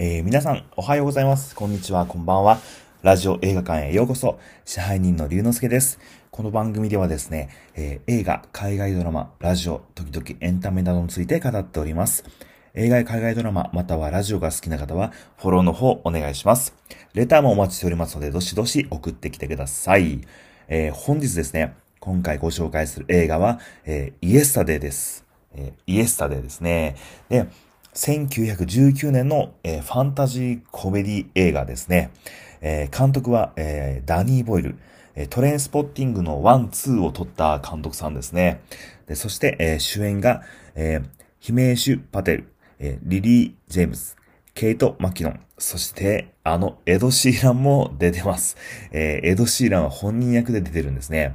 えー、皆さん、おはようございます。こんにちは、こんばんは。ラジオ映画館へようこそ。支配人の龍之介です。この番組ではですね、えー、映画、海外ドラマ、ラジオ、時々エンタメなどについて語っております。映画や海外ドラマ、またはラジオが好きな方は、フォローの方お願いします。レターもお待ちしておりますので、どしどし送ってきてください。えー、本日ですね、今回ご紹介する映画は、えー、イエスタデーです。えー、イエスタデーですね。で、1919年の、えー、ファンタジーコメディ映画ですね。えー、監督は、えー、ダニー・ボイル。トレインスポッティングのワン、ツーを撮った監督さんですね。でそして、えー、主演が、えー、ヒメーシュ・パテル、えー、リリー・ジェームズ、ケイト・マキノン、そして、あの、エド・シーランも出てます。え、エド・シーランは本人役で出てるんですね。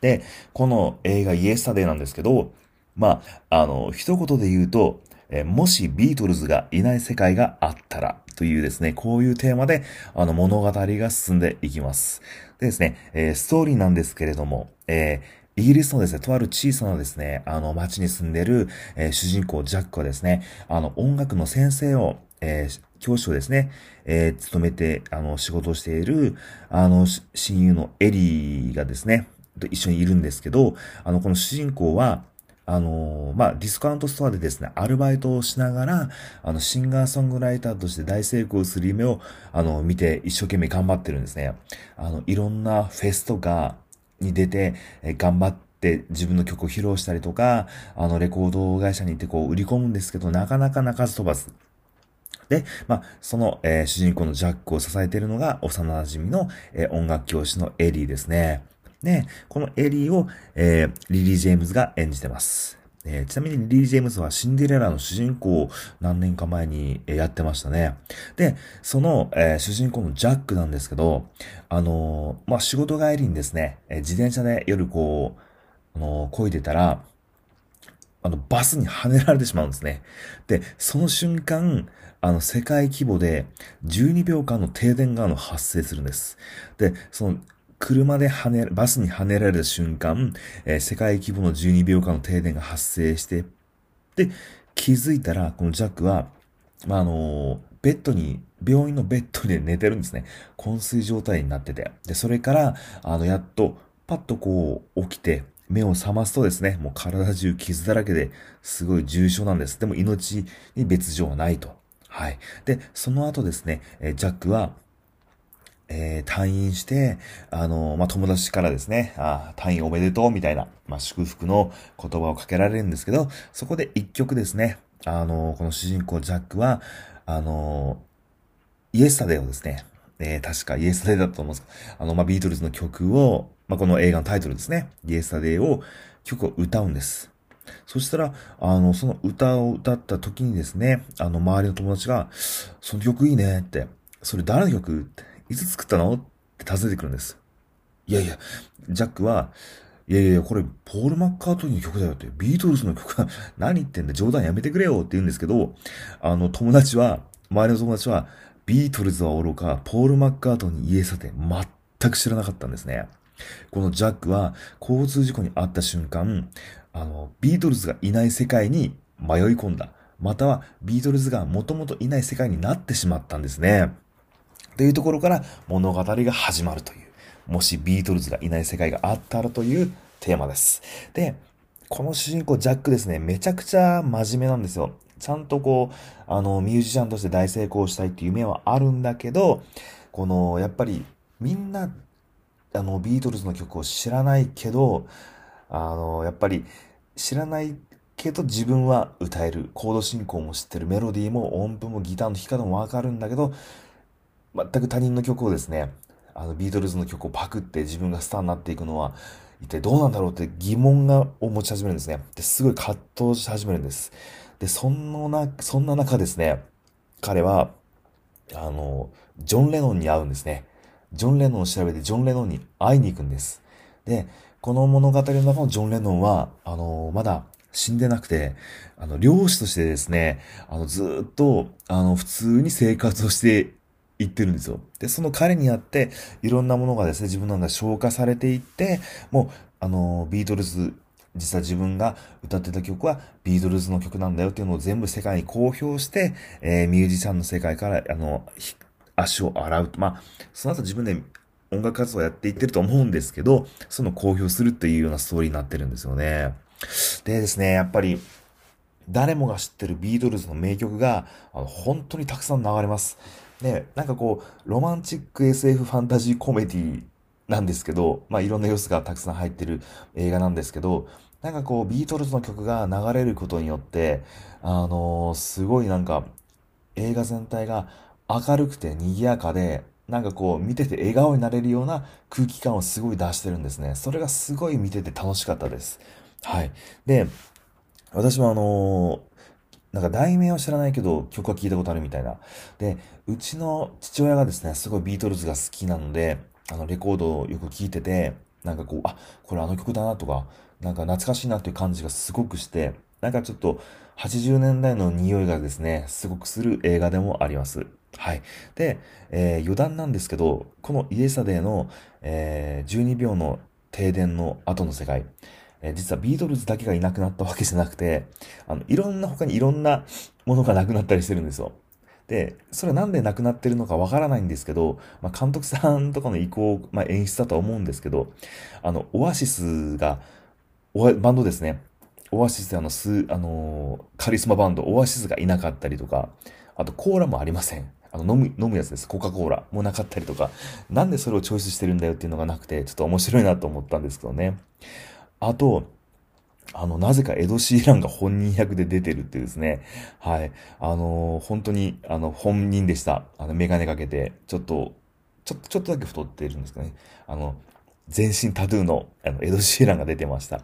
で、この映画イエスタデーなんですけど、まあ、あの、一言で言うと、えもしビートルズがいない世界があったらというですね、こういうテーマで、あの物語が進んでいきます。でですね、えー、ストーリーなんですけれども、えー、イギリスのですね、とある小さなですね、あの街に住んでる、えー、主人公ジャックはですね、あの音楽の先生を、えー、教師をですね、えー、勤めて、あの、仕事をしている、あの、親友のエリーがですね、と一緒にいるんですけど、あの、この主人公は、あの、まあ、ディスカウントストアでですね、アルバイトをしながら、あの、シンガーソングライターとして大成功する夢を、あの、見て一生懸命頑張ってるんですね。あの、いろんなフェスとかに出て、え頑張って自分の曲を披露したりとか、あの、レコード会社に行ってこう、売り込むんですけど、なかなか鳴かず飛ばず。で、まあ、その、えー、主人公のジャックを支えているのが、幼馴染の、えー、音楽教師のエリーですね。で、このエリーを、えー、リリー・ジェームズが演じてます。えー、ちなみにリリー・ジェームズはシンデレラの主人公を何年か前にやってましたね。で、その、えー、主人公のジャックなんですけど、あのー、まあ、仕事帰りにですね、え自転車で夜こう、あの漕いでたら、あの、バスに跳ねられてしまうんですね。で、その瞬間、あの、世界規模で12秒間の停電がの発生するんです。で、その車で跳ね、バスに跳ねられた瞬間、えー、世界規模の12秒間の停電が発生して、で、気づいたら、このジャックは、まあ、あの、ベッドに、病院のベッドで寝てるんですね。昏睡状態になってて。で、それから、あの、やっと、パッとこう、起きて、目を覚ますとですね、もう体中傷だらけで、すごい重症なんです。でも命に別状はないと。はい。で、その後ですね、ジャックは、えー、退院して、あの、まあ、友達からですね、あ退院おめでとうみたいな、まあ、祝福の言葉をかけられるんですけど、そこで一曲ですね、あの、この主人公ジャックは、あの、イエスタデーをですね、えー、確かイエスタデーだったと思うんですあの、まあ、ビートルズの曲を、まあ、この映画のタイトルですね、イエスタデーを、曲を歌うんです。そしたら、あの、その歌を歌った時にですね、あの、周りの友達が、その曲いいねって、それ誰の曲っていつ作ったの？って尋ねてくるんです。いやいや、ジャックは、いやいや、これ、ポール・マッカートニーの曲だよって、ビートルズの曲は、何言ってんだ、冗談やめてくれよって言うんですけど、あの、友達は、周りの友達は、ビートルズは愚か、ポール・マッカートニー家さて、全く知らなかったんですね。このジャックは、交通事故に遭った瞬間、あの、ビートルズがいない世界に迷い込んだ。または、ビートルズがもともといない世界になってしまったんですね。というところから物語が始まるという、もしビートルズがいない世界があったらというテーマです。で、この主人公ジャックですね、めちゃくちゃ真面目なんですよ。ちゃんとこう、あの、ミュージシャンとして大成功したいっていう夢はあるんだけど、この、やっぱりみんな、あの、ビートルズの曲を知らないけど、あの、やっぱり知らないけど自分は歌える。コード進行も知ってる。メロディーも音符もギターの弾き方もわかるんだけど、全く他人の曲をですね、あの、ビートルズの曲をパクって自分がスターになっていくのは、一体どうなんだろうって疑問が、を持ち始めるんですね。で、すごい葛藤し始めるんです。で、そんな、そんな中ですね、彼は、あの、ジョン・レノンに会うんですね。ジョン・レノンを調べてジョン・レノンに会いに行くんです。で、この物語の中のジョン・レノンは、あの、まだ死んでなくて、あの、漁師としてですね、あの、ずっと、あの、普通に生活をして言ってるんですよ。で、その彼にあって、いろんなものがですね、自分の中で消化されていって、もう、あの、ビートルズ実は自分が歌ってた曲はビートルズの曲なんだよっていうのを全部世界に公表して、えー、ミュージシャンの世界から、あの、足を洗う。まあ、その後自分で音楽活動をやっていってると思うんですけど、その公表するというようなストーリーになってるんですよね。でですね、やっぱり、誰もが知ってるビートルズの名曲が、あの、本当にたくさん流れます。で、なんかこう、ロマンチック SF ファンタジーコメディなんですけど、まあいろんな要素がたくさん入ってる映画なんですけど、なんかこう、ビートルズの曲が流れることによって、あのー、すごいなんか、映画全体が明るくて賑やかで、なんかこう、見てて笑顔になれるような空気感をすごい出してるんですね。それがすごい見てて楽しかったです。はい。で、私もあのーなんか題名は知らないけど曲は聴いたことあるみたいな。で、うちの父親がですね、すごいビートルズが好きなので、あの、レコードをよく聴いてて、なんかこう、あ、これあの曲だなとか、なんか懐かしいなっていう感じがすごくして、なんかちょっと80年代の匂いがですね、すごくする映画でもあります。はい。で、えー、余談なんですけど、このイエサデーの、えー、12秒の停電の後の世界、え、実はビートルズだけがいなくなったわけじゃなくて、あの、いろんな他にいろんなものがなくなったりしてるんですよ。で、それなんでなくなってるのかわからないんですけど、まあ、監督さんとかの意向、まあ、演出だとは思うんですけど、あの、オアシスが、バンドですね。オアシスであの、ス、あのカリスマバンド、オアシスがいなかったりとか、あとコーラもありません。あの、飲む、飲むやつです。コカ・コーラもなかったりとか、なんでそれをチョイスしてるんだよっていうのがなくて、ちょっと面白いなと思ったんですけどね。あと、あの、なぜかエド・シーランが本人役で出てるってですね。はい。あのー、本当に、あの、本人でした。あの、メガネかけて、ちょっと、ちょっと、ちょっとだけ太ってるんですかね。あの、全身タトゥーの、あの、エド・シーランが出てました。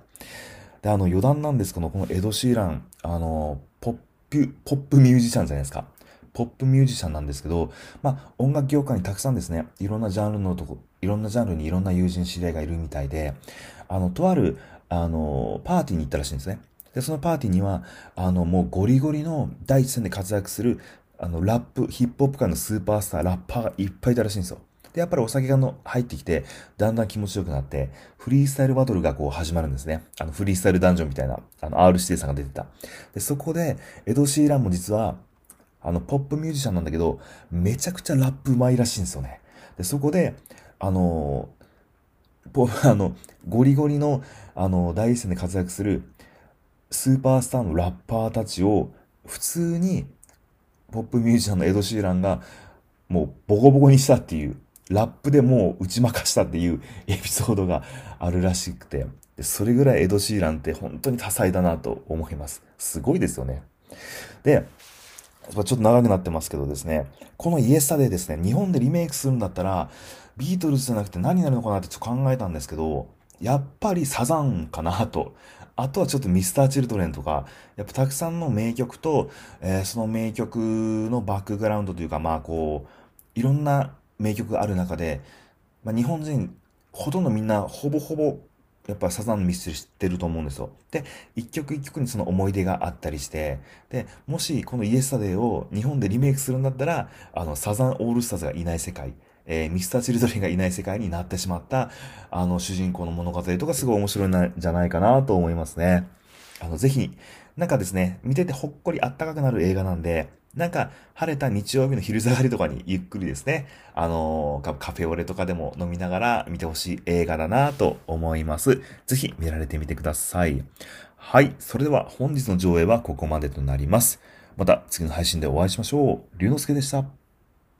で、あの、余談なんですけど、このエド・シーラン、あの、ポップ、ポップミュージシャンじゃないですか。ポップミュージシャンなんですけど、まあ、音楽業界にたくさんですね、いろんなジャンルのとこ、いろんなジャンルにいろんな友人知り合いがいるみたいで、あの、とある、あの、パーティーに行ったらしいんですね。で、そのパーティーには、あの、もうゴリゴリの第一線で活躍する、あの、ラップ、ヒップホップ界のスーパースター、ラッパーがいっぱいいたらしいんですよ。で、やっぱりお酒がの入ってきて、だんだん気持ちよくなって、フリースタイルバトルがこう始まるんですね。あの、フリースタイルダンジョンみたいな、あの、R 指定さんが出てた。で、そこで、エド・シーランも実は、あの、ポップミュージシャンなんだけど、めちゃくちゃラップ上手いらしいんですよね。で、そこで、あのポ あの、ゴリゴリの、あの、第一線で活躍するスーパースターのラッパーたちを、普通に、ポップミュージシャンのエド・シーランが、もうボコボコにしたっていう、ラップでもう打ち負かしたっていうエピソードがあるらしくて、それぐらいエド・シーランって本当に多彩だなと思います。すごいですよね。で、ちょっと長くなってますけどですね、このイエスタデーですね、日本でリメイクするんだったら、ビートルズじゃなくて何になるのかなってちょっと考えたんですけど、やっぱりサザンかなと。あとはちょっとミスター・チルドレンとか、やっぱたくさんの名曲と、えー、その名曲のバックグラウンドというか、まあこう、いろんな名曲がある中で、まあ日本人、ほとんどみんなほぼほぼやっぱサザンミステリー知ってると思うんですよ。で、一曲一曲にその思い出があったりして、で、もしこのイエスタデーを日本でリメイクするんだったら、あの、サザンオールスターズがいない世界、えー、ミスター・チルドレンがいない世界になってしまった、あの、主人公の物語とかすごい面白いんじゃないかなと思いますね。あの、ぜひ、なんかですね、見ててほっこりあったかくなる映画なんで、なんか、晴れた日曜日の昼下がりとかにゆっくりですね、あのー、カフェオレとかでも飲みながら見てほしい映画だなと思います。ぜひ見られてみてください。はい。それでは本日の上映はここまでとなります。また次の配信でお会いしましょう。龍之介でした。